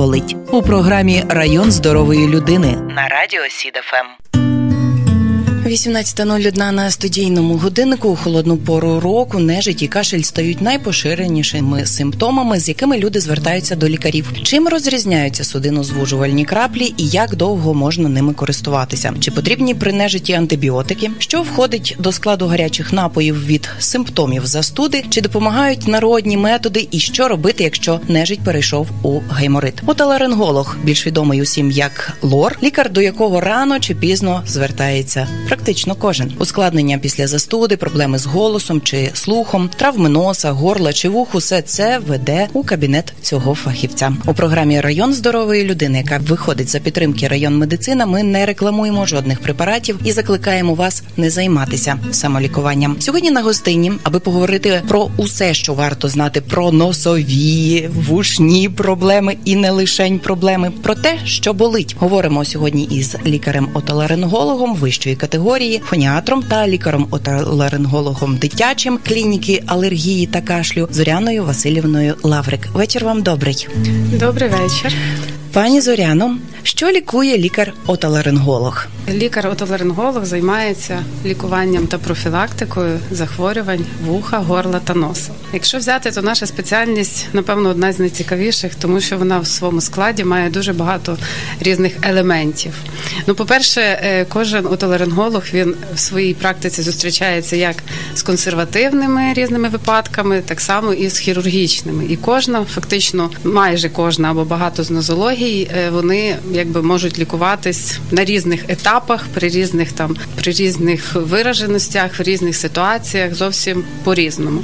болить у програмі Район здорової людини на радіо СІДФМ. 18.01 на студійному годиннику у холодну пору року нежить і кашель стають найпоширенішими симптомами, з якими люди звертаються до лікарів. Чим розрізняються судинозвужувальні краплі і як довго можна ними користуватися? Чи потрібні при нежиті антибіотики? Що входить до складу гарячих напоїв від симптомів застуди? Чи допомагають народні методи? І що робити, якщо нежить перейшов у гайморит? Отоларинголог, більш відомий усім як лор, лікар, до якого рано чи пізно звертається практично кожен. Ускладнення після застуди, проблеми з голосом чи слухом, травми носа, горла чи вух, усе це веде у кабінет цього фахівця. У програмі Район здорової людини, яка виходить за підтримки район медицина. Ми не рекламуємо жодних препаратів і закликаємо вас не займатися самолікуванням. Сьогодні на гостині, аби поговорити про усе, що варто знати про носові, вушні проблеми і не лишень проблеми, про те, що болить. Говоримо сьогодні із лікарем-отоларингологом вищої категорії, фоніатром та лікаром отоларингологом дитячим клініки алергії та кашлю Зоряною Васильівною Лаврик. Вечір вам добрий. Добрий вечір. Пані Зоряно, що лікує лікар-отоларинголог? Лікар-отоларинголог займається лікуванням та профілактикою захворювань вуха, горла та носа. Якщо взяти, то наша спеціальність, напевно, одна з найцікавіших, тому що вона в своєму складі має дуже багато різних елементів. Ну, по-перше, е, кожен отоларинголог він в своїй практиці зустрічається як з консервативними різними випадками, так само і з хірургічними. І кожна, фактично, майже кожна або багато з нозологій, е, вони якби можуть лікуватись на різних етапах, при різних там при різних вираженостях, в різних ситуаціях зовсім по різному.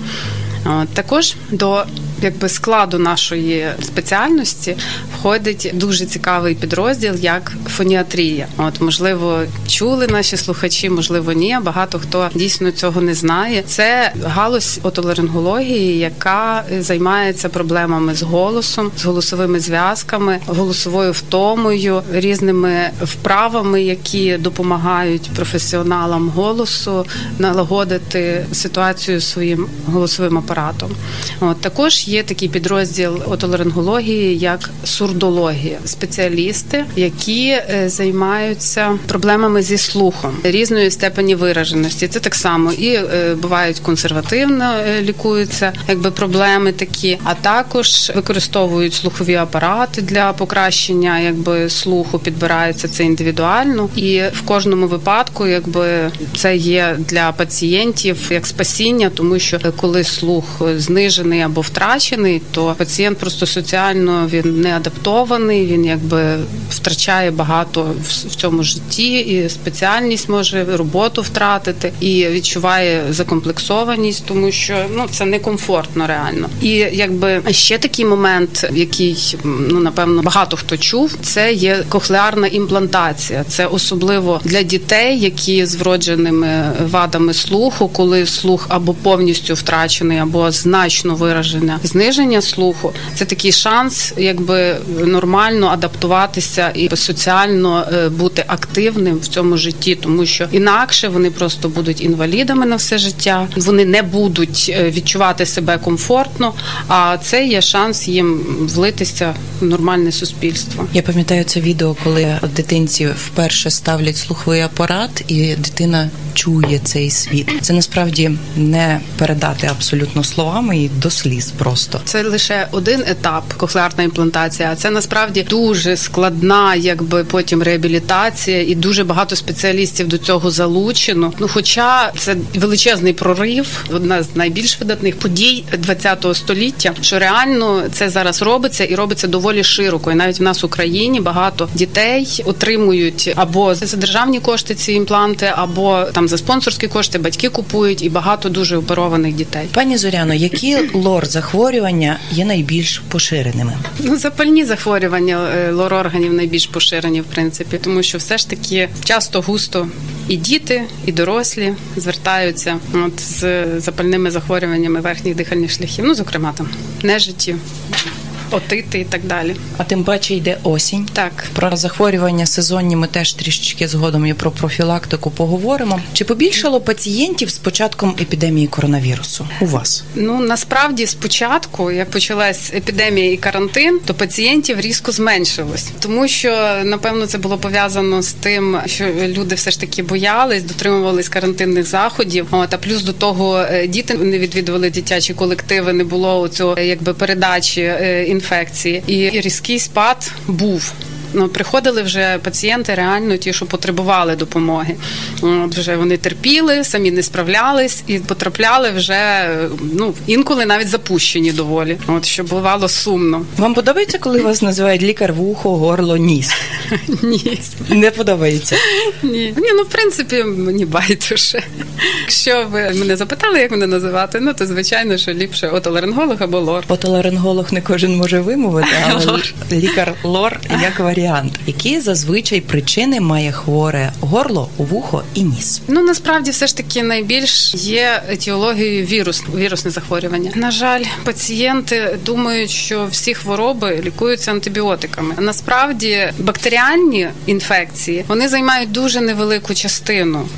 Також до якби складу нашої спеціальності входить дуже цікавий підрозділ, як фоніатрія. От можливо, чули наші слухачі, можливо, ні. Багато хто дійсно цього не знає. Це галузь отоларингології, яка займається проблемами з голосом, з голосовими зв'язками, голосовою втомою, різними вправами, які допомагають професіоналам голосу налагодити ситуацію своїм голосовим апаратом. От також є такий підрозділ отоларингології, як сурдологія, спеціалісти, які е, займаються проблемами зі слухом різної степені вираженості. Це так само і е, бувають консервативно е, лікуються, якби проблеми такі, а також використовують слухові апарати для покращення, якби слуху підбирається це індивідуально, і в кожному випадку, якби це є для пацієнтів як спасіння, тому що коли слух знижений або втрачений, то пацієнт просто соціально він не адаптований. Він якби втрачає багато в цьому житті, і спеціальність може роботу втратити і відчуває закомплексованість, тому що ну це некомфортно реально. І якби ще такий момент, який ну напевно багато хто чув, це є кохлеарна імплантація. Це особливо для дітей, які з вродженими вадами слуху, коли слух або повністю втрачений, або значно виражена зниження слуху це такий шанс, якби нормально адаптуватися і соціально е, бути активним в цьому житті, тому що інакше вони просто будуть інвалідами на все життя. Вони не будуть е, відчувати себе комфортно. А це є шанс їм влитися в нормальне суспільство. Я пам'ятаю це відео, коли дитинці вперше ставлять слуховий апарат, і дитина чує цей світ. Це насправді не передати абсолютно словами і до сліз просто. Це лише один етап кохлеарна імплантація. Це насправді дуже складна, якби потім реабілітація, і дуже багато спеціалістів до цього залучено. Ну, хоча це величезний прорив, одна з найбільш видатних подій ХХ століття, що реально це зараз робиться і робиться доволі широко. І навіть в нас в Україні багато дітей отримують або за державні кошти ці імпланти, або там за спонсорські кошти батьки купують, і багато дуже оперованих дітей. Пані Зоряно, які лор захворювання є найбільш поширеними? Ну, запальні захворювання е, лор-органів найбільш поширені, в принципі, тому що все ж таки часто густо і діти, і дорослі звертаються от з запальними захворюваннями верхніх дихальних шляхів, ну зокрема там нежиті, отити і так далі. А тим паче йде осінь. Так. Про захворювання сезонні ми теж трішечки згодом і про профілактику поговоримо. Чи побільшало пацієнтів з початком епідемії коронавірусу у вас? Ну насправді спочатку, як почалась епідемія і карантин, то пацієнтів різко зменшилось, тому що напевно це було пов'язано з тим, що люди все ж таки боялись, дотримувались карантинних заходів. От, а плюс до того е, діти не відвідували дитячі колективи, не було цього якби передачі е, інфекції, і різкий спад був. Ну, приходили вже пацієнти реально ті, що потребували допомоги. От вже вони терпіли, самі не справлялись і потрапляли вже ну інколи навіть запущені доволі. От що бувало сумно. Вам подобається, коли вас називають лікар вухо, горло, ніс? Ні, Не подобається. ні, ні, ну в принципі мені байдуже. Якщо ви мене запитали, як мене називати, ну то звичайно, що ліпше отоларинголог або лор. Отоларинголог не кожен може вимовити, але лікар лор як варіант. Які зазвичай причини має хворе горло, вухо і ніс? Ну насправді все ж таки найбільш є етіологією вірус, вірусне захворювання. На жаль, пацієнти думають, що всі хвороби лікуються антибіотиками. Насправді бактеріальні інфекції вони займають дуже невелику частину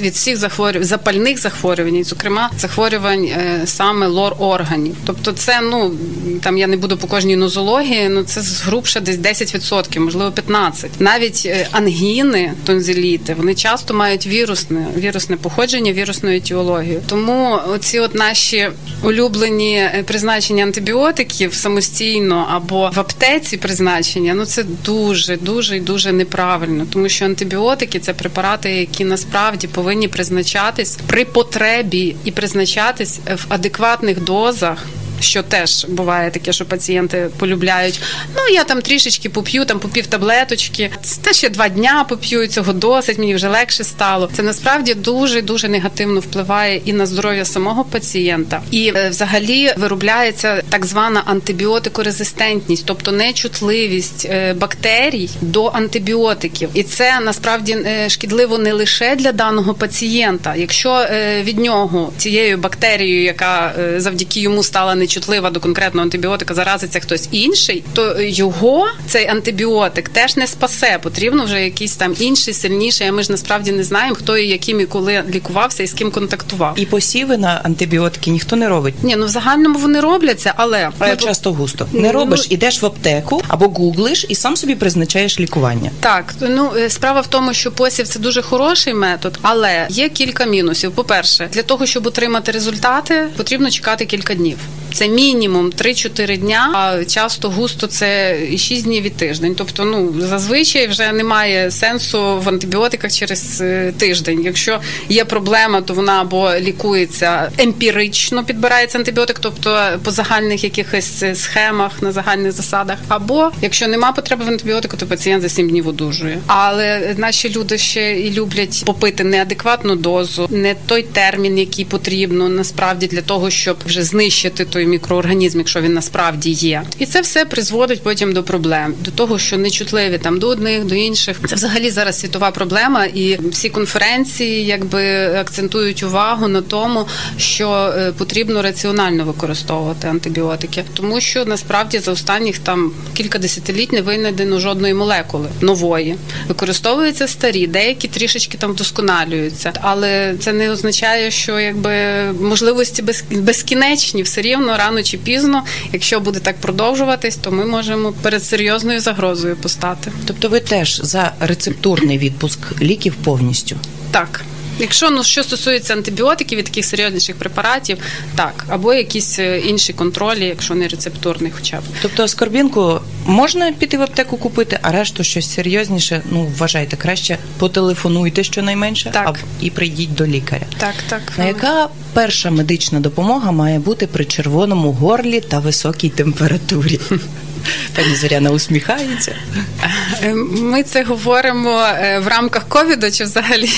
від всіх захворювань, запальних захворювань, зокрема захворювань е, саме лор органів. Тобто, це ну там я не буду по кожній нозології, ну це згрубше десь 10%, можливо 15%. Навіть е, ангіни, тонзиліти, вони часто мають вірусне вірусне походження, вірусну етіологію. Тому оці от наші улюблені е, призначення антибіотиків самостійно або в аптеці призначення, ну це дуже, дуже і дуже неправильно, тому що антибіотики це препарати, які насправді повинні призначатись при потребі і призначатись в адекватних дозах. Що теж буває таке, що пацієнти полюбляють. Ну я там трішечки поп'ю, там попів таблеточки. Те ще два дня поп'ю і цього досить. Мені вже легше стало. Це насправді дуже дуже негативно впливає і на здоров'я самого пацієнта, і е, взагалі виробляється так звана антибіотикорезистентність, тобто нечутливість е, бактерій до антибіотиків, і це насправді е, шкідливо не лише для даного пацієнта. Якщо від нього цією бактерією, яка завдяки йому стала не чутлива до конкретного антибіотика, заразиться хтось інший, то його цей антибіотик теж не спасе. Потрібно вже якийсь там інший, сильніший. А ми ж насправді не знаємо, хто і яким і коли лікувався і з ким контактував. І посіви на антибіотики ніхто не робить. Ні, ну в загальному вони робляться, але Ну, часто густо не робиш, ідеш в аптеку або гуглиш і сам собі призначаєш лікування. Так, ну е, справа в тому, що посів це дуже хороший метод, але є кілька мінусів. По-перше, для того, щоб отримати результати, потрібно чекати кілька днів. Це мінімум 3-4 дня, а часто густо це і 6 днів і тиждень. Тобто, ну зазвичай вже немає сенсу в антибіотиках через е, тиждень. Якщо є проблема, то вона або лікується емпірично, підбирається антибіотик, тобто по загальних якихось е, схемах на загальних засадах, або якщо нема потреби в антибіотику, то пацієнт за 7 днів одужує. Але наші люди ще і люблять попити неадекватну дозу, не той термін, який потрібно насправді для того, щоб вже знищити той мікроорганізм, якщо він насправді є, і це все призводить потім до проблем, до того, що нечутливі там до одних, до інших. Це взагалі зараз світова проблема, і всі конференції якби акцентують увагу на тому, що е, потрібно раціонально використовувати антибіотики, тому що насправді за останніх там кілька десятиліть не винайдено жодної молекули нової. Використовуються старі, деякі трішечки там вдосконалюються, але це не означає, що якби можливості без, безкінечні все рівно рано чи пізно, якщо буде так продовжуватись, то ми можемо перед серйозною загрозою постати. Тобто ви теж за рецептурний відпуск ліків повністю. Так. Якщо ну що стосується антибіотиків і таких серйозніших препаратів, так або якісь е, інші контролі, якщо не рецептурний, хоча б Тобто аскорбінку можна піти в аптеку купити, а решту щось серйозніше. Ну вважайте, краще потелефонуйте щонайменше, Так. а і прийдіть до лікаря. так, так На яка перша медична допомога має бути при червоному горлі та високій температурі? Пані Зоряна усміхається. Е, ми це говоримо е, в рамках ковіду чи взагалі?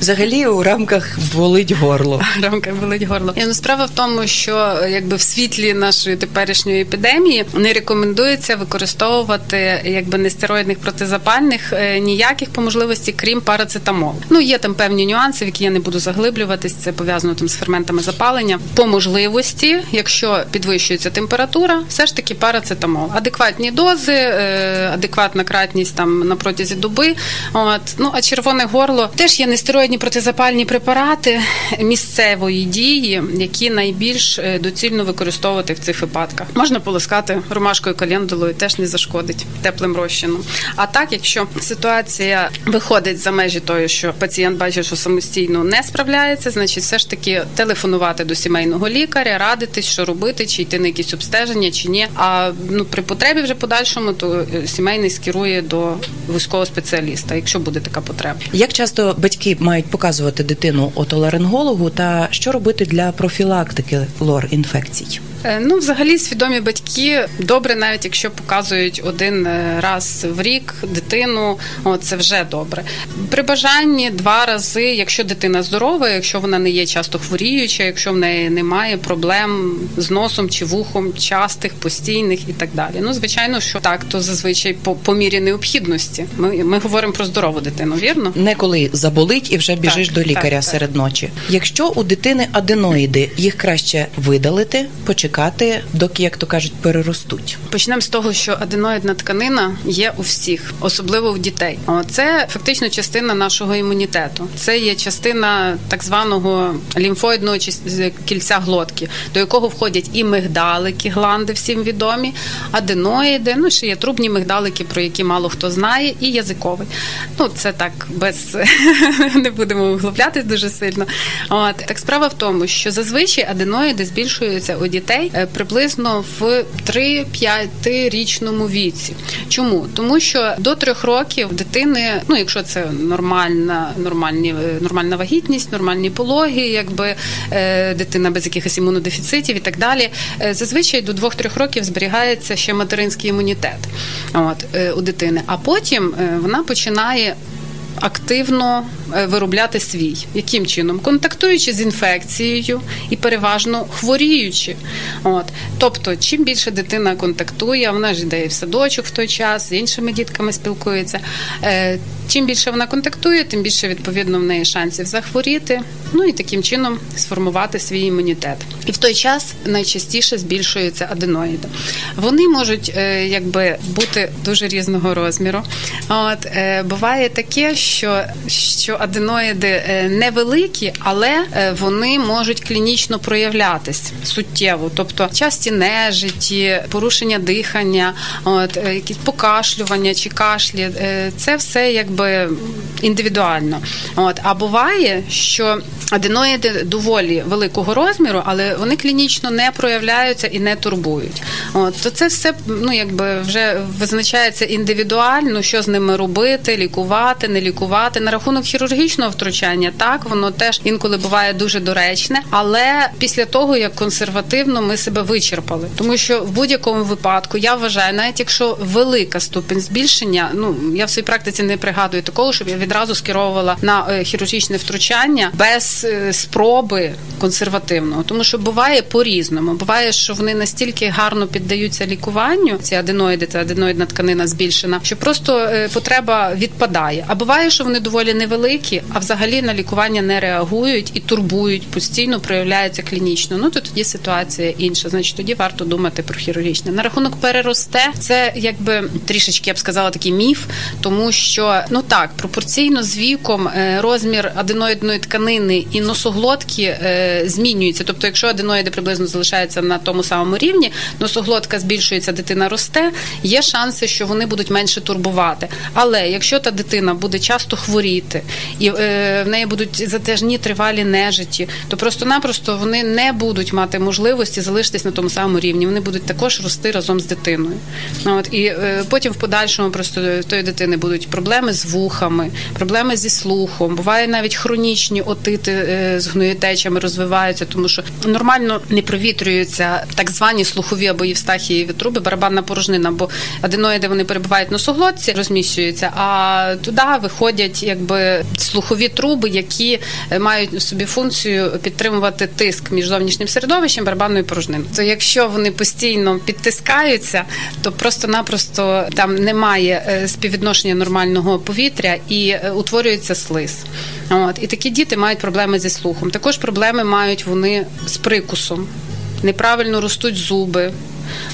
Взагалі у рамках болить горло. В рамках болить горло. І, ну, справа в тому, що якби в світлі нашої теперішньої епідемії не рекомендується використовувати якби нестероїдних протизапальних ніяких по можливості, крім парацетамолу. Ну є там певні нюанси, в які я не буду заглиблюватись. Це пов'язано там з ферментами запалення. По можливості, якщо підвищується температура, все ж таки парацетамол. Адекватні дози, е, адекватна кратність там на протязі доби. От ну а червоне горло теж є нестероїдні протизапальні препарати місцевої дії, які найбільш е, доцільно використовувати в цих випадках. Можна полоскати ромашкою календулою, теж не зашкодить теплим розчином. А так, якщо ситуація виходить за межі того, що пацієнт бачить, що самостійно не справляється, значить, все ж таки телефонувати до сімейного лікаря, радитись, що робити, чи йти на якісь обстеження, чи ні. А ну при потребі вже подальшому, то е, сімейний скерує до вузького спеціаліста, якщо буде така потреба. Як часто батьки мають показувати дитину отоларингологу та що робити для профілактики лор інфекцій? Е, ну, взагалі, свідомі батьки добре, навіть якщо показують один е, раз в рік дитину, о, це вже добре. При бажанні два рази, якщо дитина здорова, якщо вона не є часто хворіюча, якщо в неї немає проблем з носом чи вухом, частих, постійних і так далі. Ну, звичайно, що так, то зазвичай по, по мірі необхідності. Ми ми говоримо про здорову дитину, вірно? Не коли заболить і вже біжиш так, до лікаря так, серед так. ночі. Якщо у дитини аденоїди, їх краще видалити, почекати, доки, як то кажуть, переростуть. Почнемо з того, що аденоїдна тканина є у всіх, особливо у дітей. Це фактично частина нашого імунітету. Це є частина так званого лімфоїдного кільця глотки, до якого входять і мигдалики, гланди всім відомі, аденоїди. Ну ще є трубні мигдалики, про які мало хто знає, і язиковий. Ну це так без не будемо вглублятись дуже сильно. От так справа в тому, що зазвичай аденоїди збільшуються у дітей е, приблизно в 3-5 річному віці. Чому? Тому що до трьох років дитини, ну якщо це нормальна, нормальні, нормальна вагітність, нормальні пологи, якби е, дитина без якихось імунодефіцитів і так далі, е, зазвичай до двох-трьох років зберігається ще материнський імунітет от, е, у дитини. А потім е, вона починає активно е, виробляти свій. Яким чином? Контактуючи з інфекцією і переважно хворіючи. От. Тобто, чим більше дитина контактує, вона ж йде в садочок в той час, з іншими дітками спілкується. Е, чим більше вона контактує, тим більше відповідно в неї шансів захворіти, ну і таким чином сформувати свій імунітет. І в той час найчастіше збільшуються аденоїди. Вони можуть е, якби бути дуже різного розміру. От буває таке, що що аденоїди невеликі, але вони можуть клінічно проявлятись суттєво, тобто часті нежиті, порушення дихання, от якісь покашлювання чи кашлі. Це все якби індивідуально. От а буває, що аденоїди доволі великого розміру, але вони клінічно не проявляються і не турбують. От то це все ну якби вже визначається індивідуально, що з ними робити, лікувати, не лікувати. На рахунок хірургічного втручання, так воно теж інколи буває дуже доречне, але після того як консервативно ми себе вичерпали, тому що в будь-якому випадку я вважаю, навіть якщо велика ступінь збільшення, ну я в своїй практиці не пригадую такого, щоб я відразу скеровувала на хірургічне втручання без спроби консервативного, тому що буває по-різному. Буває, що вони настільки гарно піддаються лікуванню, ці аденоїди, та аденоїдна тканина збільшена, що просто потреба відпадає. А буває, що вони доволі невеликі, а взагалі на лікування не реагують і турбують постійно, проявляються клінічно. Ну то тоді ситуація інша. Значить, тоді варто думати про хірургічне. На рахунок переросте це якби трішечки я б сказала такий міф, тому що ну так пропорційно з віком розмір аденоїдної тканини і носоглотки змінюється. Тобто, якщо аденоїди приблизно залишаються на тому самому рівні, носоглотка збільшується, дитина росте. Є шанси, що вони будуть менше турбувати. Але якщо та дитина буде часто хворіти, і е, в неї будуть затяжні тривалі нежиті, то просто-напросто вони не будуть мати можливості залишитись на тому самому рівні. Вони будуть також рости разом з дитиною. От і е, потім в подальшому просто тої дитини будуть проблеми з вухами, проблеми зі слухом. Буває навіть хронічні отити е, з гноєтечами розвиваються, тому що нормально не провітрюються так звані слухові або євстахієві труби, барабанна порожнина, бо аденоїди вони перебувають на суглотці, розміщуються, а туди виходять якби слухові труби, які е, мають в собі функцію підтримувати тиск між зовнішнім середовищем барабанною порожниною. То якщо вони постійно підтискаються, то просто-напросто там немає е, співвідношення нормального повітря і е, утворюється слиз. От і такі діти мають проблеми зі слухом. Також проблеми мають вони з прикусом. Неправильно ростуть зуби,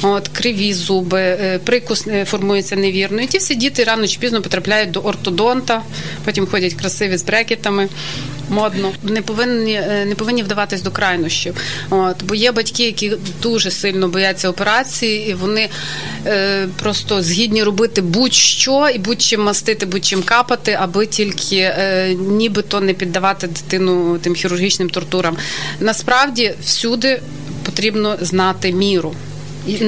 от криві зуби, е, прикус формується невірно. І ті всі діти рано чи пізно потрапляють до ортодонта, потім ходять красиві з брекетами модно. Не повинні е, не повинні вдаватись до крайнощів. От бо є батьки, які дуже сильно бояться операції, і вони е, просто згідні робити будь-що і будь-чим мастити, будь-чим капати, аби тільки е, нібито не піддавати дитину тим хірургічним тортурам. Насправді всюди потрібно знати міру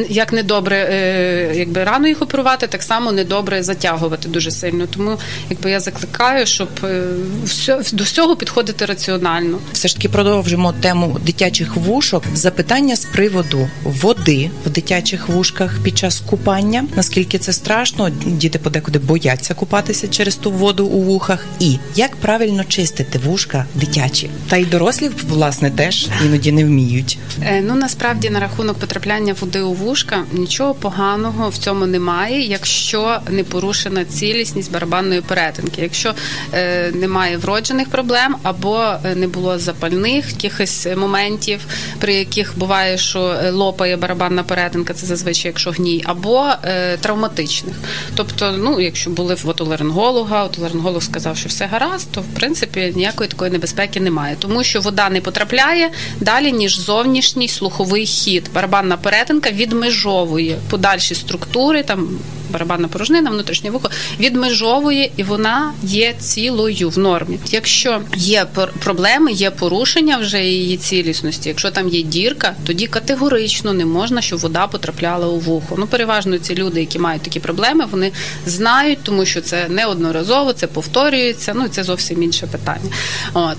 як недобре, е, якби рано їх оперувати, так само недобре затягувати дуже сильно. Тому якби я закликаю, щоб е, все до всього підходити раціонально. Все ж таки продовжимо тему дитячих вушок. Запитання з приводу води в дитячих вушках під час купання. Наскільки це страшно? Діти подекуди бояться купатися через ту воду у вухах, і як правильно чистити вушка дитячі, та й дорослі власне теж іноді не вміють. Е, ну насправді на рахунок потрапляння води у вушка, нічого поганого в цьому немає, якщо не порушена цілісність барабанної перетинки. Якщо е, немає вроджених проблем або е, не було запальних якихось моментів, при яких буває, що е, лопає барабанна перетинка, це зазвичай, якщо гній, або е, травматичних. Тобто, ну якщо були в отоларинголога, отоларинголог сказав, що все гаразд, то в принципі ніякої такої небезпеки немає, тому що вода не потрапляє далі ніж зовнішній слуховий хід. Барабанна перетинка відмежовує подальші структури, там барабанна порожнина, внутрішнє вухо, відмежовує і вона є цілою в нормі. Якщо є проблеми, є порушення вже її цілісності. Якщо там є дірка, тоді категорично не можна, щоб вода потрапляла у вухо. Ну, переважно ці люди, які мають такі проблеми, вони знають, тому що це неодноразово, це повторюється. Ну це зовсім інше питання. От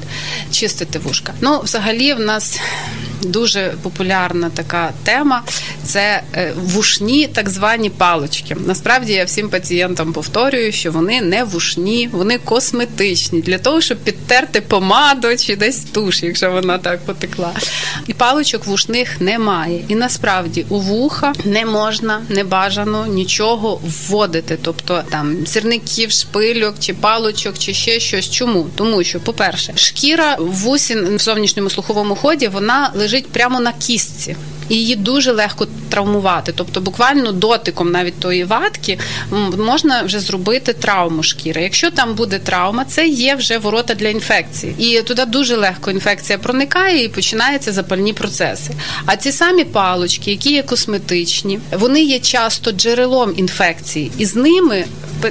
чистити вушка. Ну, взагалі, в нас дуже популярна така тема це е, вушні так звані палочки. Насправді я всім пацієнтам повторюю, що вони не вушні, вони косметичні для того, щоб підтерти помаду чи десь туш, якщо вона так потекла. І палочок вушних немає. І насправді у вуха не можна, не бажано нічого вводити, тобто там сірників, шпильок чи палочок, чи ще щось. Чому? Тому що, по-перше, шкіра в вусі в зовнішньому слуховому ході вона лежить прямо на кістці і її дуже легко травмувати. Тобто, буквально дотиком навіть тої ватки можна вже зробити травму шкіри. Якщо там буде травма, це є вже ворота для інфекції, і туди дуже легко інфекція проникає і починаються запальні процеси. А ці самі палочки, які є косметичні, вони є часто джерелом інфекції, і з ними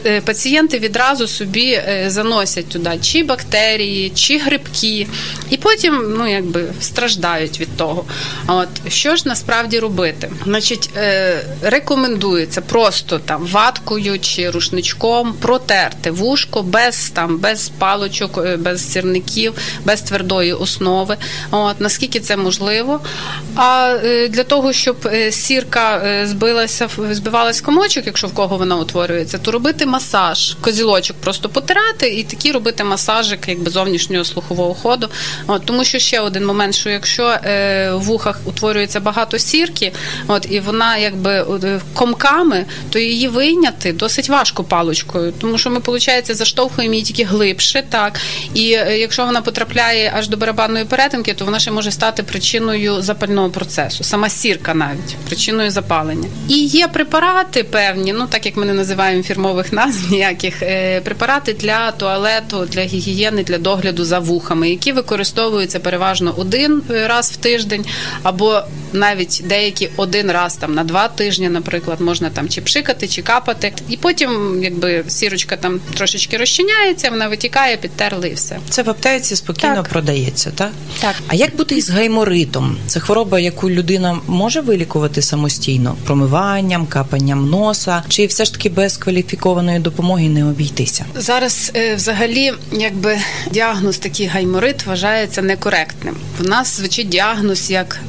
Е, пацієнти відразу собі е, заносять туди чи бактерії, чи грибки, і потім ну якби страждають від того. От що ж насправді робити? Значить, е, рекомендується просто там ваткою чи рушничком протерти вушко без там без палочок, без сірників, без твердої основи. От наскільки це можливо. А для того, щоб сірка збилася, збивалась комочок, якщо в кого вона утворюється, то робити масаж, козілочок просто потирати і такі робити масажик якби зовнішнього слухового ходу. От, Тому що ще один момент, що якщо е, в вухах утворюється багато сірки, от і вона якби е, комками, то її вийняти досить важко паличкою, тому що ми, виходить, заштовхуємо її тільки глибше, так і е, якщо вона потрапляє аж до барабанної перетинки, то вона ще може стати причиною запального процесу, сама сірка навіть причиною запалення. І є препарати певні, ну так як ми не називаємо фірмових назв, ніяких е, препарати для туалету, для гігієни, для догляду за вухами, які використовуються переважно один раз в тиждень, або навіть деякі один раз там на два тижні, наприклад, можна там чи пшикати, чи капати, і потім, якби сірочка там трошечки розчиняється, вона витікає, підтерли і все. Це в аптеці спокійно Так. продається, так? Так. А як бути із гайморитом? Це хвороба, яку людина може вилікувати самостійно, промиванням, капанням носа, чи все ж таки без кваліфікованої допомоги не обійтися? Зараз е, взагалі, якби діагноз такий гайморит вважається некоректним. В нас звучить діагноз як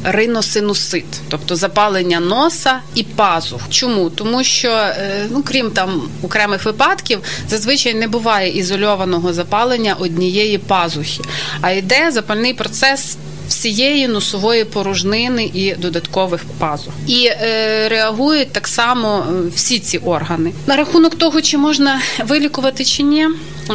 риносинусит, тобто запалення носа і пазух. Чому? Тому що, е, ну крім там окремих випадків, зазвичай не буває ізольованого запалення однієї пазухи, а йде запальний процес. Всієї носової порожнини і додаткових пазух, і е, реагують так само е, всі ці органи. На рахунок того, чи можна вилікувати чи ні,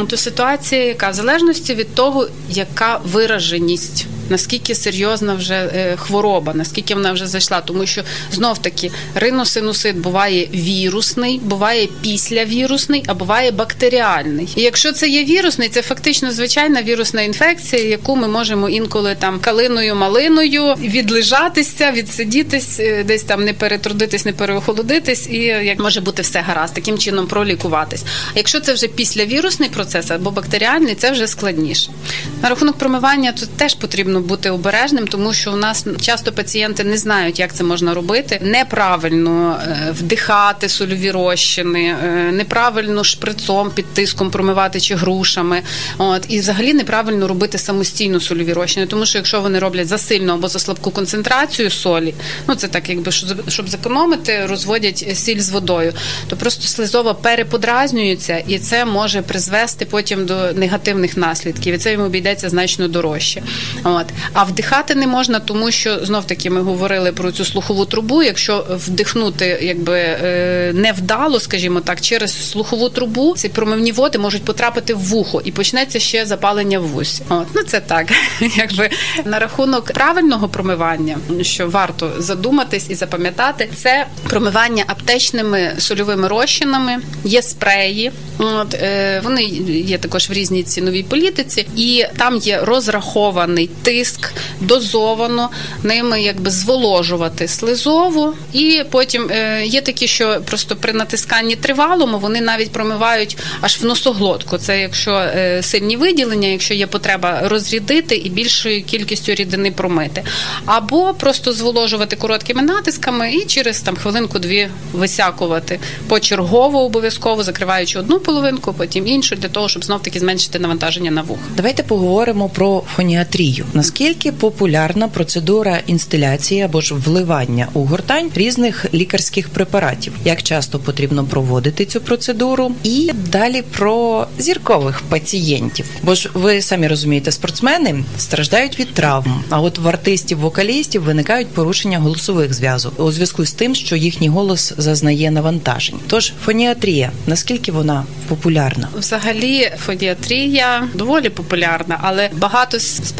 то ситуація, яка в залежності від того, яка вираженість. Наскільки серйозна вже е, хвороба, наскільки вона вже зайшла, тому що знов таки риносинусит буває вірусний, буває післявірусний, а буває бактеріальний. І якщо це є вірусний, це фактично звичайна вірусна інфекція, яку ми можемо інколи там калиною малиною відлежатися, відсидітись, е, десь там не перетрудитись, не переохолодитись, і як може бути все гаразд, таким чином пролікуватись. А якщо це вже післявірусний процес або бактеріальний, це вже складніше. На рахунок промивання тут теж потрібно бути обережним, тому що у нас часто пацієнти не знають, як це можна робити. Неправильно е, вдихати сольові розчини, е, неправильно шприцом під тиском промивати чи грушами. От і взагалі неправильно робити самостійно сольові розчини, тому що якщо вони роблять за сильну або за слабку концентрацію солі, ну це так, якби щоб зекономити, розводять сіль з водою, то просто слизова переподразнюється, і це може призвести потім до негативних наслідків. І це йому обійдеться значно дорожче. От а вдихати не можна, тому що знов таки ми говорили про цю слухову трубу. Якщо вдихнути, якби е, невдало, скажімо так, через слухову трубу ці промивні води можуть потрапити в вухо і почнеться ще запалення в вусі. От ну це так, якби на рахунок правильного промивання, що варто задуматись і запам'ятати, це промивання аптечними сольовими розчинами, є спреї. От е, вони є також в різній ціновій політиці, і там є розрахований тиск, дозовано ними якби зволожувати слизову, і потім е, є такі, що просто при натисканні тривалому вони навіть промивають аж в носоглотку. Це якщо е, сильні виділення, якщо є потреба розрядити і більшою кількістю рідини промити, або просто зволожувати короткими натисками і через там хвилинку-дві висякувати почергово обов'язково закриваючи одну половинку, потім іншу, для того, щоб знов таки зменшити навантаження на вух. Давайте поговоримо про фоніатрію. Наскільки популярна процедура інстиляції або ж вливання у гортань різних лікарських препаратів? Як часто потрібно проводити цю процедуру? І далі про зіркових пацієнтів. Бо ж ви самі розумієте, спортсмени страждають від травм. А от в артистів, вокалістів виникають порушення голосових зв'язок у зв'язку з тим, що їхній голос зазнає навантажень. Тож фоніатрія, наскільки вона популярна? Взагалі, фодіатрія доволі популярна, але багато з з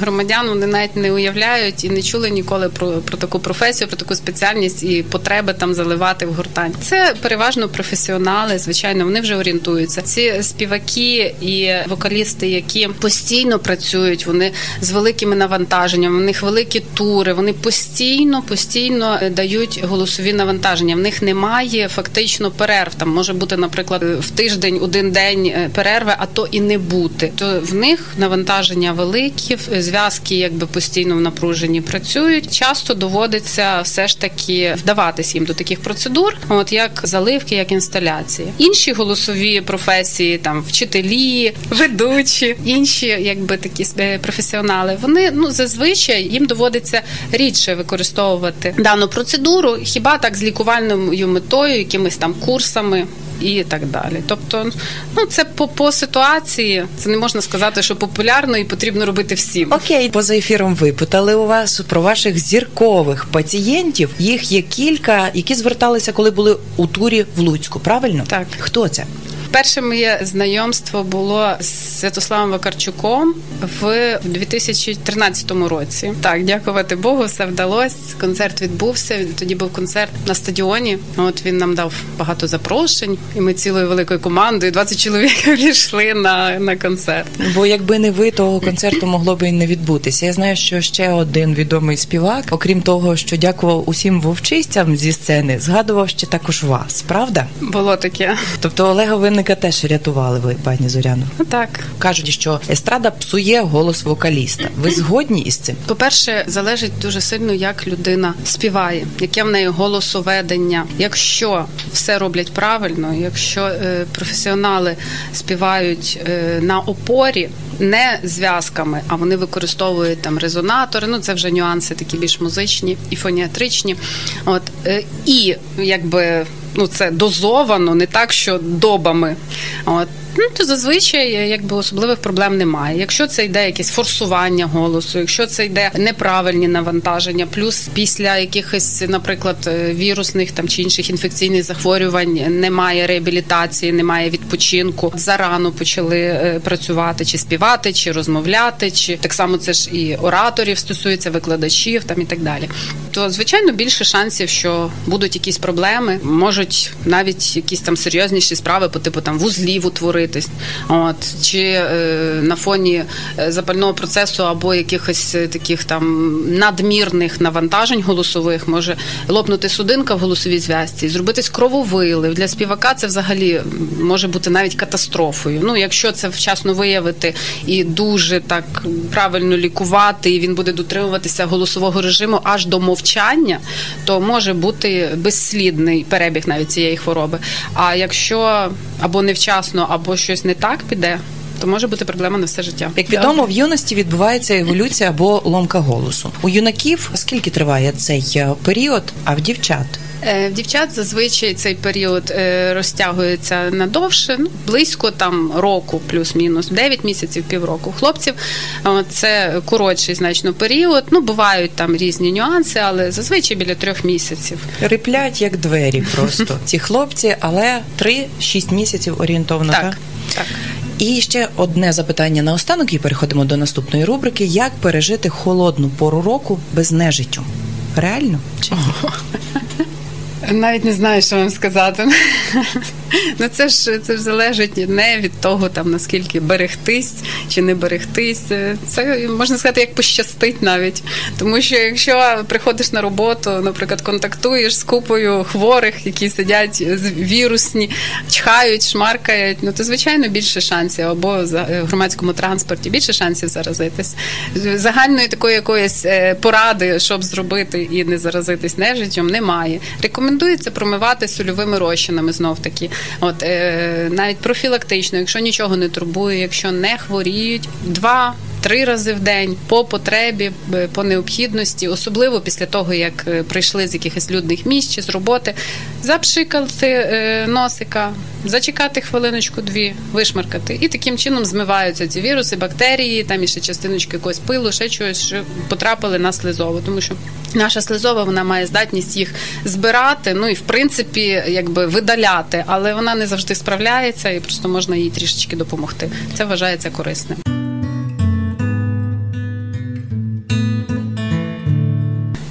громадян вони навіть не уявляють і не чули ніколи про, про таку професію, про таку спеціальність і потреби там заливати в гортань. Це переважно професіонали. Звичайно, вони вже орієнтуються. Ці співаки і вокалісти, які постійно працюють, вони з великими навантаженнями. В них великі тури. Вони постійно, постійно дають голосові навантаження. В них немає фактично перерв. Там може бути, наприклад, в тиждень один день е, перерви, а то і не бути. То в них навантаження великі, зв'язки якби постійно в напруженні працюють. Часто доводиться все ж таки вдаватись їм до таких процедур, от як заливки, як інсталяції. Інші голосові професії, там вчителі, ведучі, інші, якби такі е, професіонали, вони ну зазвичай їм доводиться рідше використовувати дану процедуру, хіба так з лікувальною метою, якимись там курсами і так далі. Тобто, ну це по, по ситуації. Це не можна сказати, що популярно і потрібно робити всім. Окей, поза ефіром ви питали у вас про ваших зіркових пацієнтів. Їх є кілька, які зверталися, коли були у турі в Луцьку. Правильно? Так. Хто це? Перше моє знайомство було з Святославом Вакарчуком в 2013 році. Так, дякувати Богу, все вдалося. Концерт відбувся. Тоді був концерт на стадіоні. От він нам дав багато запрошень, і ми цілою великою командою 20 чоловік пішли на, на концерт. Бо якби не ви, того концерту могло би і не відбутися. Я знаю, що ще один відомий співак, окрім того, що дякував усім вовчистям зі сцени, згадував ще також вас, правда? Було таке. Тобто Олега Винника теж рятували ви, пані Зоряно. Ну, Так. Кажуть, що естрада псує голос вокаліста. Ви згодні із цим? По-перше, залежить дуже сильно, як людина співає, яке в неї голосоведення. Якщо все роблять правильно, якщо е, професіонали співають е, на опорі, не зв'язками, а вони використовують там резонатори. Ну це вже нюанси такі більш музичні і фоніатричні. От е, і якби ну це дозовано, не так, що добами. От. Ну, то зазвичай якби особливих проблем немає. Якщо це йде якесь форсування голосу, якщо це йде неправильні навантаження, плюс після якихось, наприклад, е, вірусних там чи інших інфекційних захворювань немає реабілітації, немає відпочинку. Зарано почали е, працювати, чи співати, чи розмовляти, чи так само це ж і ораторів стосується викладачів там і так далі. То звичайно більше шансів, що будуть якісь проблеми, можуть навіть якісь там серйозніші справи по типу там вузлів утворитись, от чи е, на фоні е, запального процесу або якихось е, таких там надмірних навантажень голосових може лопнути судинка в голосовій зв'язці, зробитись крововилив. Для співака це взагалі може бути навіть катастрофою. Ну, якщо це вчасно виявити і дуже так правильно лікувати, і він буде дотримуватися голосового режиму аж до мовчання, то може бути безслідний перебіг навіть цієї хвороби. А якщо або невчасно, або щось не так піде. То може бути проблема на все життя. Як відомо, в юності відбувається еволюція або ломка голосу. У юнаків скільки триває цей е, період, а в дівчат? Е, В дівчат зазвичай цей період е, розтягується надовше, ну близько там року, плюс-мінус 9 місяців, півроку. Хлопців це коротший значно період. Ну бувають там різні нюанси, але зазвичай біля трьох місяців. Риплять як двері просто ці хлопці, але 3-6 місяців орієнтовно. Так, так. І ще одне запитання на останок, і переходимо до наступної рубрики: як пережити холодну пору року без нежиттю? Реально чи ні? Навіть не знаю, що вам сказати. Ну це ж це ж залежить не від того, там наскільки берегтись чи не берегтись. Це можна сказати, як пощастить навіть. Тому що якщо приходиш на роботу, наприклад, контактуєш з купою хворих, які сидять вірусні, чхають, шмаркають, ну то звичайно більше шансів або в громадському транспорті більше шансів заразитись. Загальної такої якоїсь е, поради, щоб зробити і не заразитись нежиттям, немає. Рекомендується промивати сольовими розчинами знов таки. От е, навіть профілактично, якщо нічого не турбує, якщо не хворіють, два. Три рази в день по потребі, по необхідності, особливо після того, як е, прийшли з якихось людних місць чи з роботи, запшикати е, носика, зачекати хвилиночку, дві, вишмаркати, і таким чином змиваються ці віруси, бактерії, там і ще частиночки якогось пилу, ще чогось що потрапили на слизову, тому що наша слизова вона має здатність їх збирати, ну і в принципі, якби видаляти, але вона не завжди справляється, і просто можна їй трішечки допомогти. Це вважається корисним.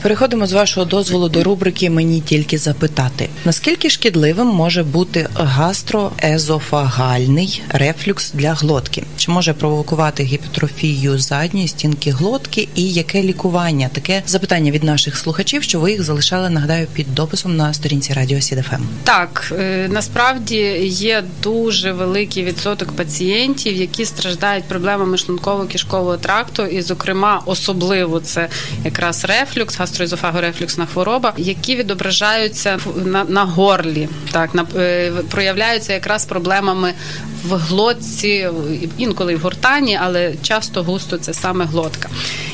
Переходимо з вашого дозволу до рубрики Мені тільки запитати, наскільки шкідливим може бути гастроезофагальний рефлюкс для глотки? Чи може провокувати гіпотрофію задньої стінки глотки і яке лікування? Таке запитання від наших слухачів, що ви їх залишали, нагадаю, під дописом на сторінці Радіо Сідафем. Так е, насправді є дуже великий відсоток пацієнтів, які страждають проблемами шлунково-кишкового тракту, і, зокрема, особливо це якраз рефлюкс гастроізофагорефлюксна хвороба, які відображаються на, на горлі, так на е, проявляються якраз проблемами в глотці, інколи в гортані, але часто густо це саме глотка.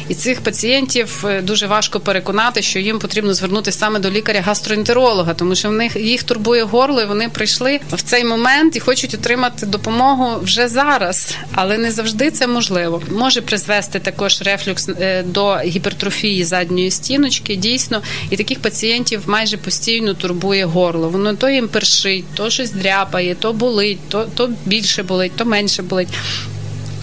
І цих пацієнтів е, дуже важко переконати, що їм потрібно звернутися саме до лікаря-гастроентеролога, тому що в них їх турбує горло, і вони прийшли в цей момент і хочуть отримати допомогу вже зараз, але не завжди це можливо. Може призвести також рефлюкс е, до гіпертрофії задньої стіночки. Дійсно, і таких пацієнтів майже постійно турбує горло. Воно то їм першить, то щось дряпає, то болить, то, то більше болить, то менше болить.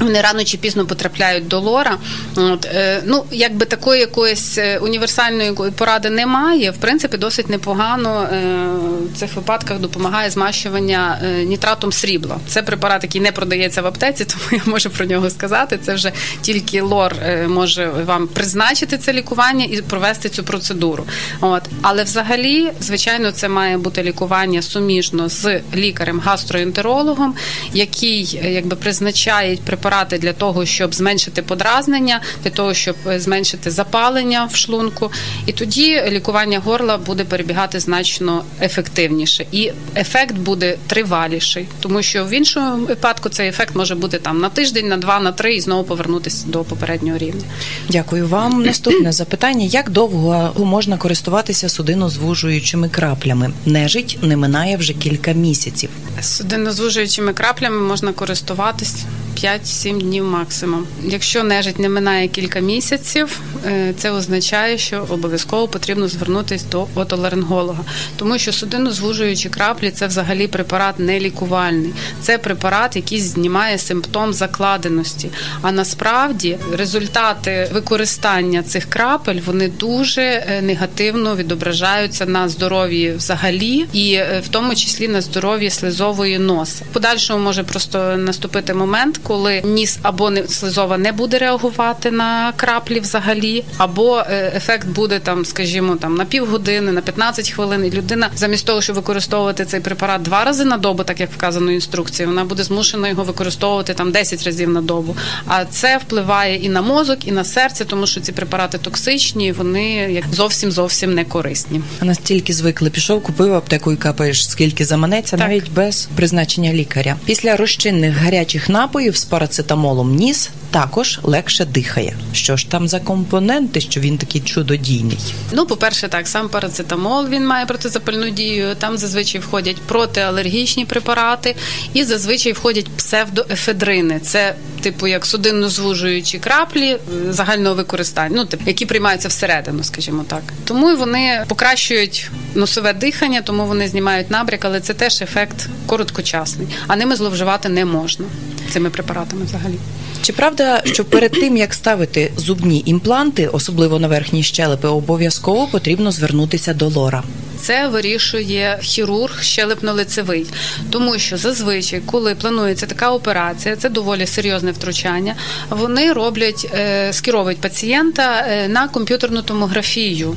Вони рано чи пізно потрапляють до лора. От, е, ну, якби такої якоїсь е, універсальної поради немає. В принципі, досить непогано е, в цих випадках допомагає змащування нітратом срібла. Це препарат, який не продається в аптеці, тому я можу про нього сказати. Це вже тільки лор може вам призначити це лікування і провести цю процедуру. От. Але взагалі, звичайно, це має бути лікування суміжно з лікарем-гастроентерологом, який якби призначає препарат препарати для того, щоб зменшити подразнення, для того, щоб е, зменшити запалення в шлунку, і тоді лікування горла буде перебігати значно ефективніше, і ефект буде триваліший, тому що в іншому випадку цей ефект може бути там на тиждень, на два, на три і знову повернутися до попереднього рівня. Дякую вам. Наступне запитання: як довго можна користуватися судинозвужуючими краплями? Нежить не минає вже кілька місяців. Судинозвужуючими краплями можна користуватись 5-7 днів максимум. Якщо нежить не минає кілька місяців, е, це означає, що обов'язково потрібно звернутися до отоларинголога, тому що судинозвужуючі краплі це взагалі препарат не лікувальний, це препарат, який знімає симптом закладеності. А насправді результати використання цих крапель вони дуже е, негативно відображаються на здоров'ї взагалі, і е, в тому числі на здоров'ї слизової носа. В Подальшому може просто наступити момент коли ніс або не слизова не буде реагувати на краплі взагалі, або е, ефект буде там, скажімо, там на півгодини, на 15 хвилин. І людина замість того, щоб використовувати цей препарат два рази на добу, так як вказано в інструкції, вона буде змушена його використовувати там 10 разів на добу. А це впливає і на мозок, і на серце, тому що ці препарати токсичні, вони як зовсім зовсім не корисні. А настільки звикли, пішов, купив аптеку і капаєш, скільки заманеться, так. навіть без призначення лікаря. Після розчинних гарячих напоїв з парацетамолом ніс також легше дихає. Що ж там за компоненти, що він такий чудодійний? Ну, по-перше, так, сам парацетамол він має протизапальну дію. Там зазвичай входять протиалергічні препарати, і зазвичай входять псевдоефедрини. Це типу як судинно-звужуючі краплі е, загального використання, ну типу, які приймаються всередину, скажімо так. Тому вони покращують носове дихання, тому вони знімають набряк, але це теж ефект короткочасний, а ними зловживати не можна цими препаратами взагалі. Чи правда, що перед тим як ставити зубні імпланти, особливо на верхній щелепи, обов'язково потрібно звернутися до лора? Це вирішує хірург щелепно-лицевий, тому що зазвичай, коли планується така операція, це доволі серйозне втручання. Вони роблять е, скеровують пацієнта е, на комп'ютерну томографію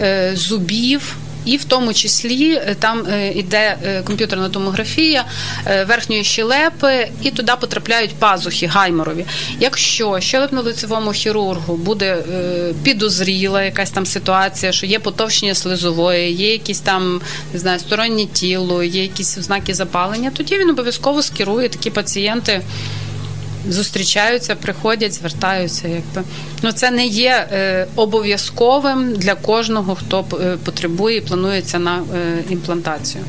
е, зубів і в тому числі е, там е, е, комп'ютерна томографія верхньої щелепи, і туди потрапляють пазухи гайморові. Якщо щелепно-лицевому хірургу буде підозріла якась там ситуація, що є потовщення слизової, є якісь там не знаю, стороннє тіло, є якісь ознаки запалення, тоді він обов'язково скерує такі пацієнти зустрічаються, приходять, звертаються. Якби ну це не є е, обов'язковим для кожного, хто е, потребує і планується на е, імплантацію.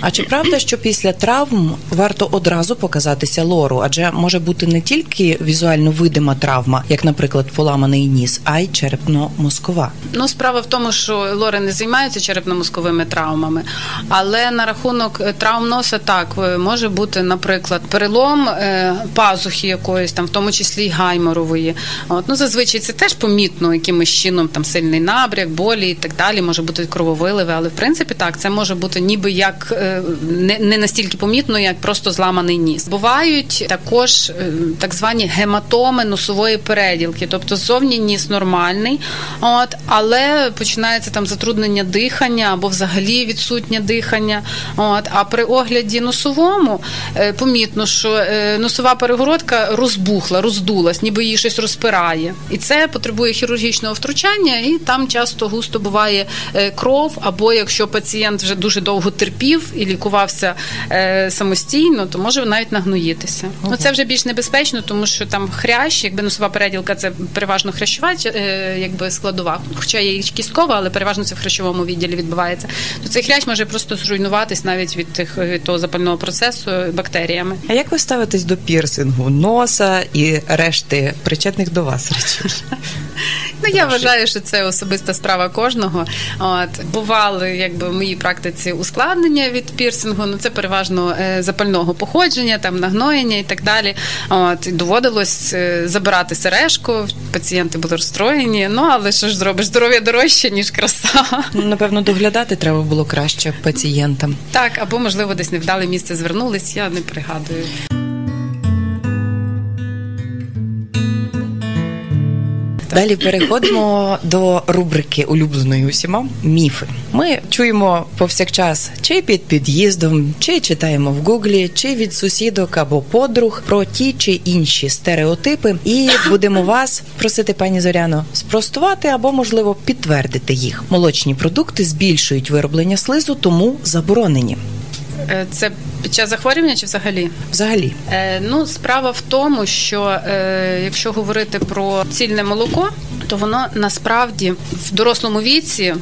А чи правда, що після травм варто одразу показатися лору? Адже може бути не тільки візуально видима травма, як, наприклад, поламаний ніс, а й черепно-мозкова? Ну, справа в тому, що лори не займаються черепно-мозковими травмами, але на рахунок е, травм носа так е, може бути, наприклад, перелом е, пазухи якоїсь там, в тому числі й гайморової. От ну зазвичай це теж помітно, якимось чином там сильний набряк, болі і так далі. Може бути крововиливи, але в принципі так це може бути ніби як е, не не настільки помітно, як просто зламаний ніс. Бувають також е, так звані гематоми носової переділки, тобто зовні ніс нормальний, от але починається там затруднення дихання або взагалі відсутнє дихання. От а при огляді носовому е, помітно, що носова перегородка розбухла, роздулась, ніби її щось розпирає. І це потребує хірургічного втручання, і там часто густо буває е, кров. Або якщо пацієнт вже дуже довго терпів і лікувався е, самостійно, то може навіть нагноїтися. Ну це вже більш небезпечно, тому що там хрящ, якби носова переділка, це переважно хрящова е, якби складова, хоча є і кісткова, але переважно це в хрящовому відділі відбувається. То цей хрящ може просто зруйнуватись навіть від тих від того запального процесу бактеріями. А як ви ставитесь до пірсингу, носа і решти причетних до вас речей? Ну я вважаю, що це особиста справа кожного. От бували, якби в моїй практиці ускладнення від пірсингу. Ну це переважно е, запального походження, там нагноєння і так далі. От доводилось е, забирати сережку. Пацієнти були розстроєні. Ну але що ж зробиш? Здоров'я дорожче ніж краса. Ну, напевно, доглядати треба було краще пацієнтам. Так або можливо десь невдале місце звернулись. Я не пригадую. Далі переходимо до рубрики улюбленої усіма міфи. Ми чуємо повсякчас чи під під'їздом, чи читаємо в гуглі, чи від сусідок або подруг про ті чи інші стереотипи, і будемо вас просити, пані Зоряно, спростувати або можливо підтвердити їх. Молочні продукти збільшують вироблення слизу, тому заборонені. Е, це під час захворювання чи взагалі? Взагалі, е, ну справа в тому, що е, якщо говорити про цільне молоко, то воно насправді в дорослому віці.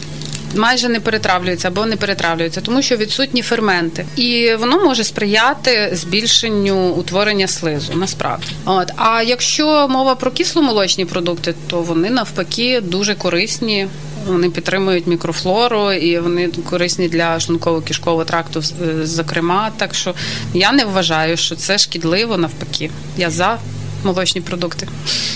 Майже не перетравлюється або не перетравлюється, тому що відсутні ферменти, і воно може сприяти збільшенню утворення слизу. Насправді, от а якщо мова про кисломолочні продукти, то вони навпаки дуже корисні вони підтримують мікрофлору і вони корисні для шлунково-кишкового тракту, зокрема. Так що я не вважаю, що це шкідливо навпаки. Я за молочні продукти.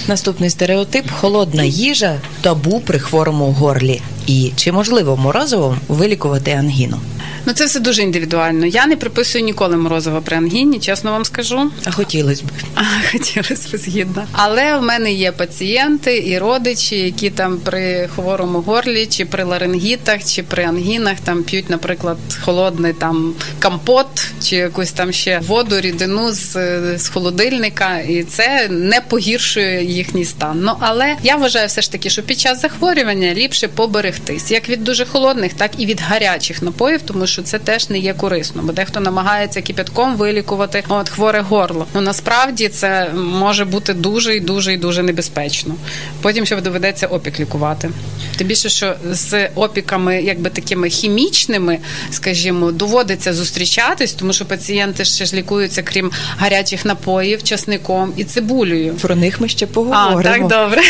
Наступний стереотип холодна їжа табу при хворому горлі. І чи можливо морозивом вилікувати ангіну? Ну це все дуже індивідуально. Я не приписую ніколи морозива при ангіні, чесно вам скажу. А хотілося б. А хотілося б згідно. Але в мене є пацієнти і родичі, які там при хворому горлі, чи при ларингітах, чи при ангінах там п'ють, наприклад, холодний там компот, чи якусь там ще воду, рідину з, з холодильника, і це не погіршує їхній стан. Ну але я вважаю все ж таки, що під час захворювання ліпше поберегтись як від дуже холодних, так і від гарячих напоїв, тому що це теж не є корисно, бо дехто намагається кипятком вилікувати от хворе горло. Ну насправді це може бути дуже і дуже і дуже небезпечно. Потім ще доведеться опік лікувати. Тим більше, що з опіками, якби такими хімічними, скажімо, доводиться зустрічатись, тому що пацієнти ще ж лікуються, крім гарячих напоїв, часником і цибулею. Про них ми ще поговоримо. А, Так, добре.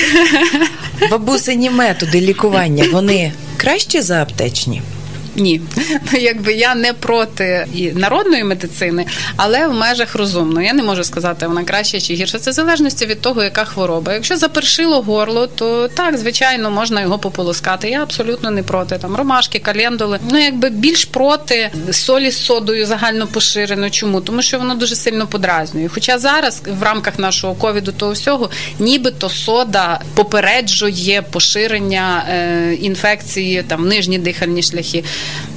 Бабусині методи лікування вони кращі за аптечні. Ні, ну якби я не проти і народної медицини, але в межах розумно. Я не можу сказати, вона краще чи гірша. Це в залежності від того, яка хвороба. Якщо запершило горло, то так звичайно можна його пополоскати. Я абсолютно не проти там ромашки, календули. Ну якби більш проти солі з содою загально поширено. Чому? Тому що воно дуже сильно подразнює. Хоча зараз в рамках нашого ковіду того всього, нібито сода попереджує поширення е, інфекції там в нижні дихальні шляхи.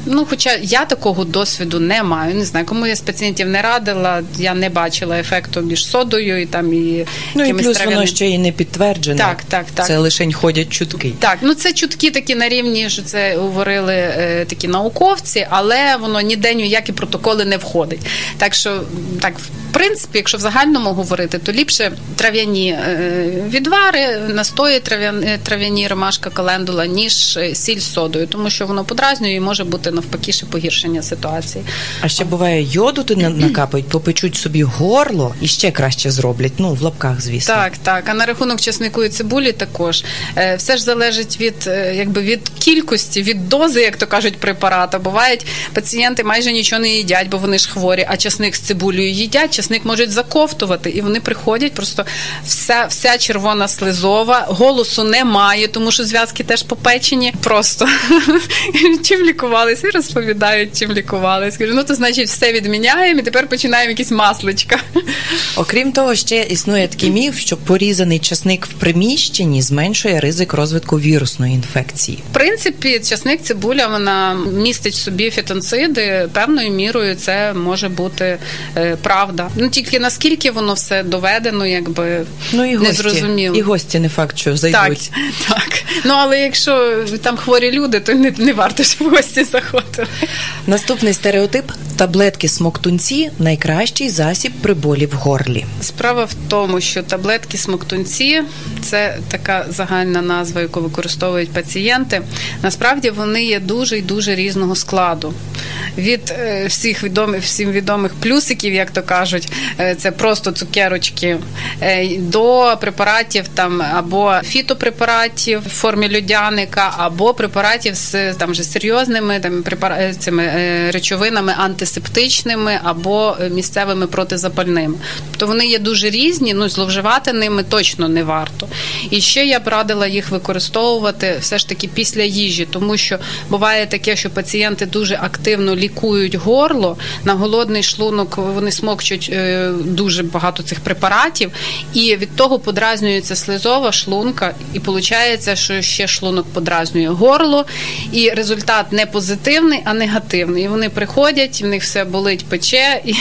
Ну, хоча я такого досвіду не маю. Не знаю, кому я з пацієнтів не радила, я не бачила ефекту між содою і там і ну і плюс трав'яни... воно ще й не підтверджено. Так, так, так. Це лише ходять чутки. Так, ну це чутки такі на рівні, що це говорили е, такі науковці, але воно ніде ніякі протоколи не входить. Так що так принципі, якщо в загальному говорити, то ліпше трав'яні е, відвари, настої трав'яні, трав'яні ромашка, календула, ніж е, сіль з содою, тому що воно подразнює і може бути навпаки ще погіршення ситуації. А ще буває йоду ти накапають, попечуть собі горло і ще краще зроблять. Ну в лапках, звісно. Так, так. А на рахунок чеснику і цибулі також е, все ж залежить від якби від кількості, від дози, як то кажуть, препарата. Бувають пацієнти майже нічого не їдять, бо вони ж хворі, а чесник з цибулею їдять часник можуть заковтувати, і вони приходять. Просто вся вся червона слизова, голосу немає, тому що зв'язки теж попечені. Просто чим лікувати? Лікувалися, і розповідають, чим лікувалися. Кажу, ну то значить все відміняємо і тепер починаємо якісь масличка. Окрім того, ще існує такий міф, що порізаний часник в приміщенні зменшує ризик розвитку вірусної інфекції. В принципі, часник цибуля вона містить в собі фітонциди. Певною мірою це може бути е, правда. Ну тільки наскільки воно все доведено, якби Ну і не гості, зрозуміло. і гості не факт, що Так, зайдуть. так. Ну але якщо там хворі люди, то не, не варто ж в гості заходити. Наступний стереотип таблетки смоктунці найкращий засіб при болі в горлі. Справа в тому, що таблетки смоктунці це така загальна назва, яку використовують пацієнти. Насправді вони є дуже і дуже різного складу. Від е, всіх відомих всім відомих плюсиків, як то кажуть, е, це просто цукерочки, е, до препаратів там або фітопрепаратів в формі льодяника, або препаратів з там вже серйозними там цими речовинами антисептичними або місцевими протизапальними. Тобто вони є дуже різні, ну зловживати ними точно не варто. І ще я б радила їх використовувати все ж таки після їжі, тому що буває таке, що пацієнти дуже активно лікують горло на голодний шлунок. Вони смокчуть е, дуже багато цих препаратів, і від того подразнюється слизова шлунка, і виходить, що ще шлунок подразнює горло, і результат не позитивний, а негативний. І вони приходять, в них все болить, пече, і,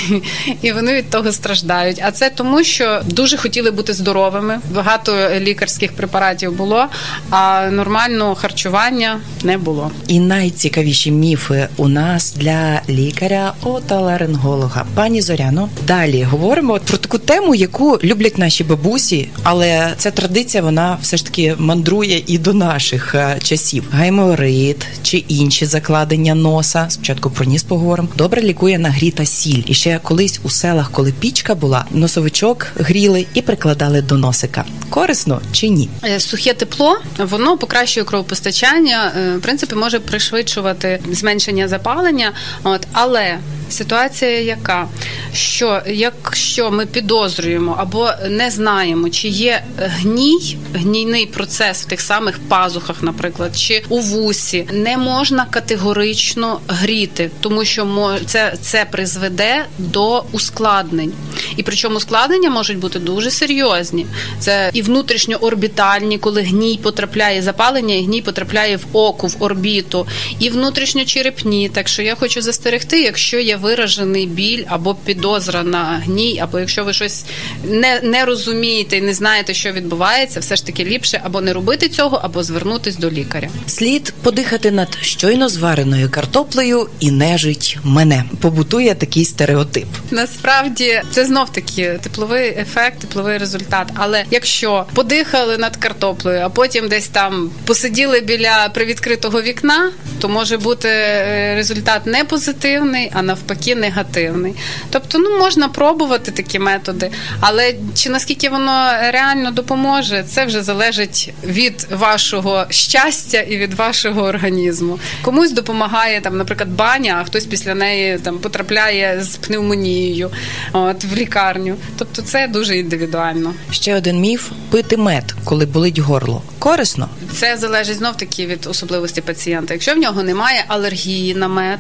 і вони від того страждають. А це тому, що дуже хотіли бути здоровими. Багато лікарських препаратів було, а нормального харчування не було. І найцікавіші міфи у нас для лікаря отоларинголога. Пані Зоряно, далі говоримо про таку тему, яку люблять наші бабусі, але ця традиція вона все ж таки мандрує і до наших е, часів. Гайморит чи інші закладення носа. Спочатку про ніс поговоримо. Добре лікує нагріта сіль. І ще колись у селах, коли пічка була, носовичок гріли і прикладали до носика. Корисно чи ні? Е, Сухе тепло воно покращує кровопостачання, е, в принципі, може пришвидшувати зменшення запалення. От але ситуація яка? Що якщо ми підозрюємо або не знаємо, чи є гній, гнійний процес в тих самих пазухах, наприклад, чи у вусі, не можна категорично гріти, тому що це, це призведе до ускладнень. І причому ускладнення можуть бути дуже серйозні. Це і внутрішньоорбітальні, коли гній потрапляє запалення, і гній потрапляє в оку, в орбіту, і внутрішньочерепні. Так що я хочу застерегти, якщо є виражений біль або підозра на гній, або якщо ви щось не, не розумієте і не знаєте, що відбувається, все ж таки ліпше або не робити цього, або звернутись до лікаря. Слід подихати над щойно звареною картоплею і нежить мене. Побутує такий стереотип. Насправді це знов таки тепловий ефект, тепловий результат. Але якщо подихали над картоплею, а потім десь там посиділи біля привідкритого вікна, то може бути е, результат не позитивний, а навпаки, негативний. Тобто, ну можна пробувати такі методи, але чи наскільки воно реально допоможе, це вже залежить від вашого щастя і від вашого організму. Комусь допомагає там, наприклад, баня, а хтось після неї там потрапляє з пневмонією от в лікарню. Тобто, це дуже індивідуально. Ще один міф: пити мед, коли болить горло. Корисно. Це залежить знов таки від особливості пацієнта. Якщо в нього немає алергії на мед,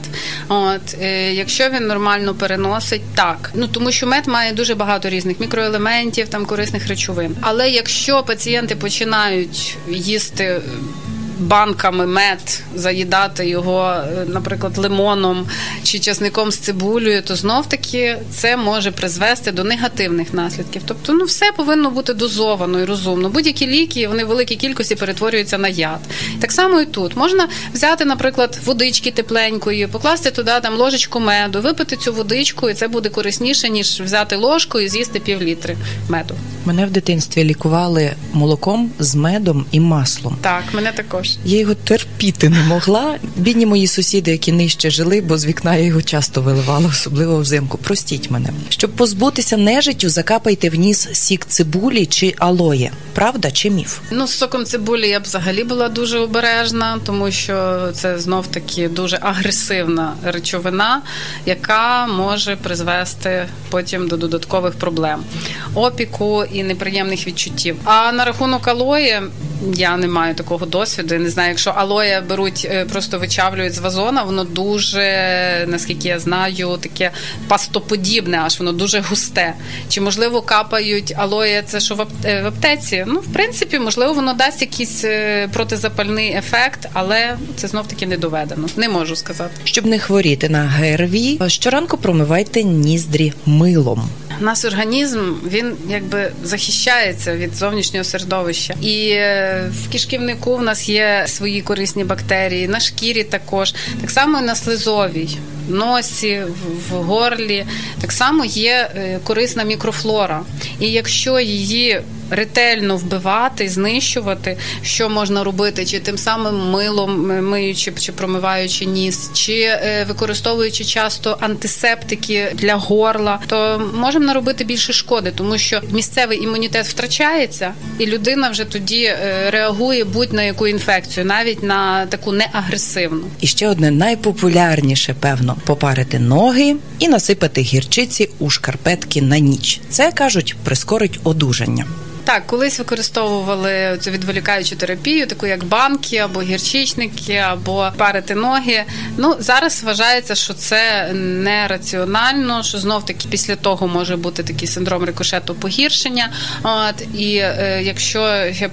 от е, якщо він нормально переносить, так ну тому що мед має дуже багато різних мікроелементів, там корисних речовин. Але якщо пацієнти починають їсти. Банками мед заїдати його, е, наприклад, лимоном чи часником з цибулею, то знов таки це може призвести до негативних наслідків. Тобто, ну все повинно бути дозовано і розумно. Будь-які ліки вони в великій кількості перетворюються на яд. Так само і тут можна взяти, наприклад, водички тепленької, покласти туди там ложечку меду, випити цю водичку, і це буде корисніше ніж взяти ложку і з'їсти пів літри меду. Мене в дитинстві лікували молоком з медом і маслом. Так, мене також. Я його терпіти не могла. Бідні мої сусіди, які нижче жили, бо з вікна я його часто виливала, особливо взимку. Простіть мене. Щоб позбутися нежиттю, закапайте в ніс сік цибулі чи алоє. Правда чи міф? Ну, з соком цибулі я б взагалі була дуже обережна, тому що це знов таки дуже агресивна речовина, яка може призвести потім до додаткових проблем. опіку і неприємних відчуттів. А на рахунок алої я не маю такого досвіду. Я не знаю, якщо алоє беруть, е, просто вичавлюють з вазона, воно дуже, наскільки я знаю, таке пастоподібне, аж воно дуже густе. Чи можливо капають алоє, це що е, в аптеці? Ну, в принципі, можливо, воно дасть якийсь е, протизапальний ефект, але це знов таки не доведено. Не можу сказати. Щоб не хворіти на ГРВІ, щоранку промивайте ніздрі милом. Наш організм він якби захищається від зовнішнього середовища, і е, в кишківнику в нас є свої корисні бактерії, на шкірі також, так само і на слизовій. Носі, в, в горлі так само є е, корисна мікрофлора. І якщо її ретельно вбивати, знищувати, що можна робити, чи тим самим милом е, миючи чи промиваючи ніс, чи е, використовуючи часто антисептики для горла, то можемо наробити більше шкоди, тому що місцевий імунітет втрачається, і людина вже тоді е, реагує будь-на яку інфекцію, навіть на таку неагресивну. І ще одне найпопулярніше, певно, попарити ноги і насипати гірчиці у шкарпетки на ніч. Це кажуть, прискорить одужання. Так, колись використовували цю відволікаючу терапію, таку як банки або гірчичники, або парити ноги. Ну зараз вважається, що це нераціонально, що знов таки після того може бути такий синдром рикошету погіршення. От і е, якщо ще,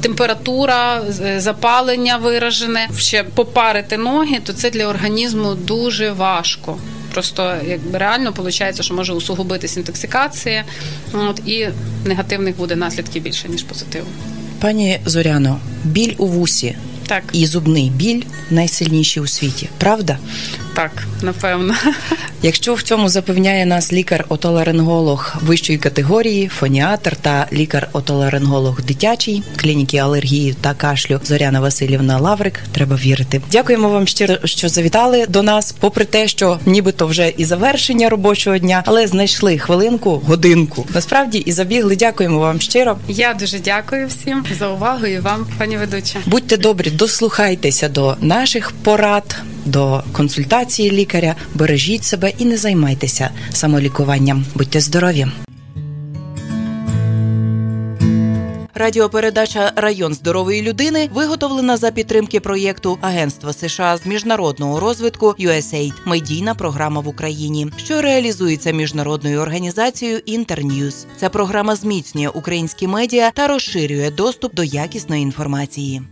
температура, запалення виражене, ще попарити ноги, то це для організму дуже важко. Просто якби реально виходить, що може усугубитись інтоксикація, от і негативних буде наслідків більше ніж позитиву. Пані Зоряно, біль у вусі Так, і зубний біль найсильніші у світі, правда? Так, напевно. Якщо в цьому запевняє нас лікар-отоларинголог вищої категорії, фоніатр та лікар-отоларинголог дитячий клініки алергії та кашлю Зоряна Васильівна Лаврик, треба вірити. Дякуємо вам щиро, що завітали до нас, попри те, що нібито вже і завершення робочого дня, але знайшли хвилинку, годинку. Насправді і забігли. Дякуємо вам щиро. Я дуже дякую всім за увагу і вам, пані ведуча. Будьте добрі, дослухайтеся до наших порад, до консультації лікаря, бережіть себе і не займайтеся самолікуванням. Будьте здорові. Радіопередача Район здорової людини виготовлена за підтримки проєкту Агентства США з міжнародного розвитку USAID – медійна програма в Україні, що реалізується міжнародною організацією Internews. Ця програма зміцнює українські медіа та розширює доступ до якісної інформації.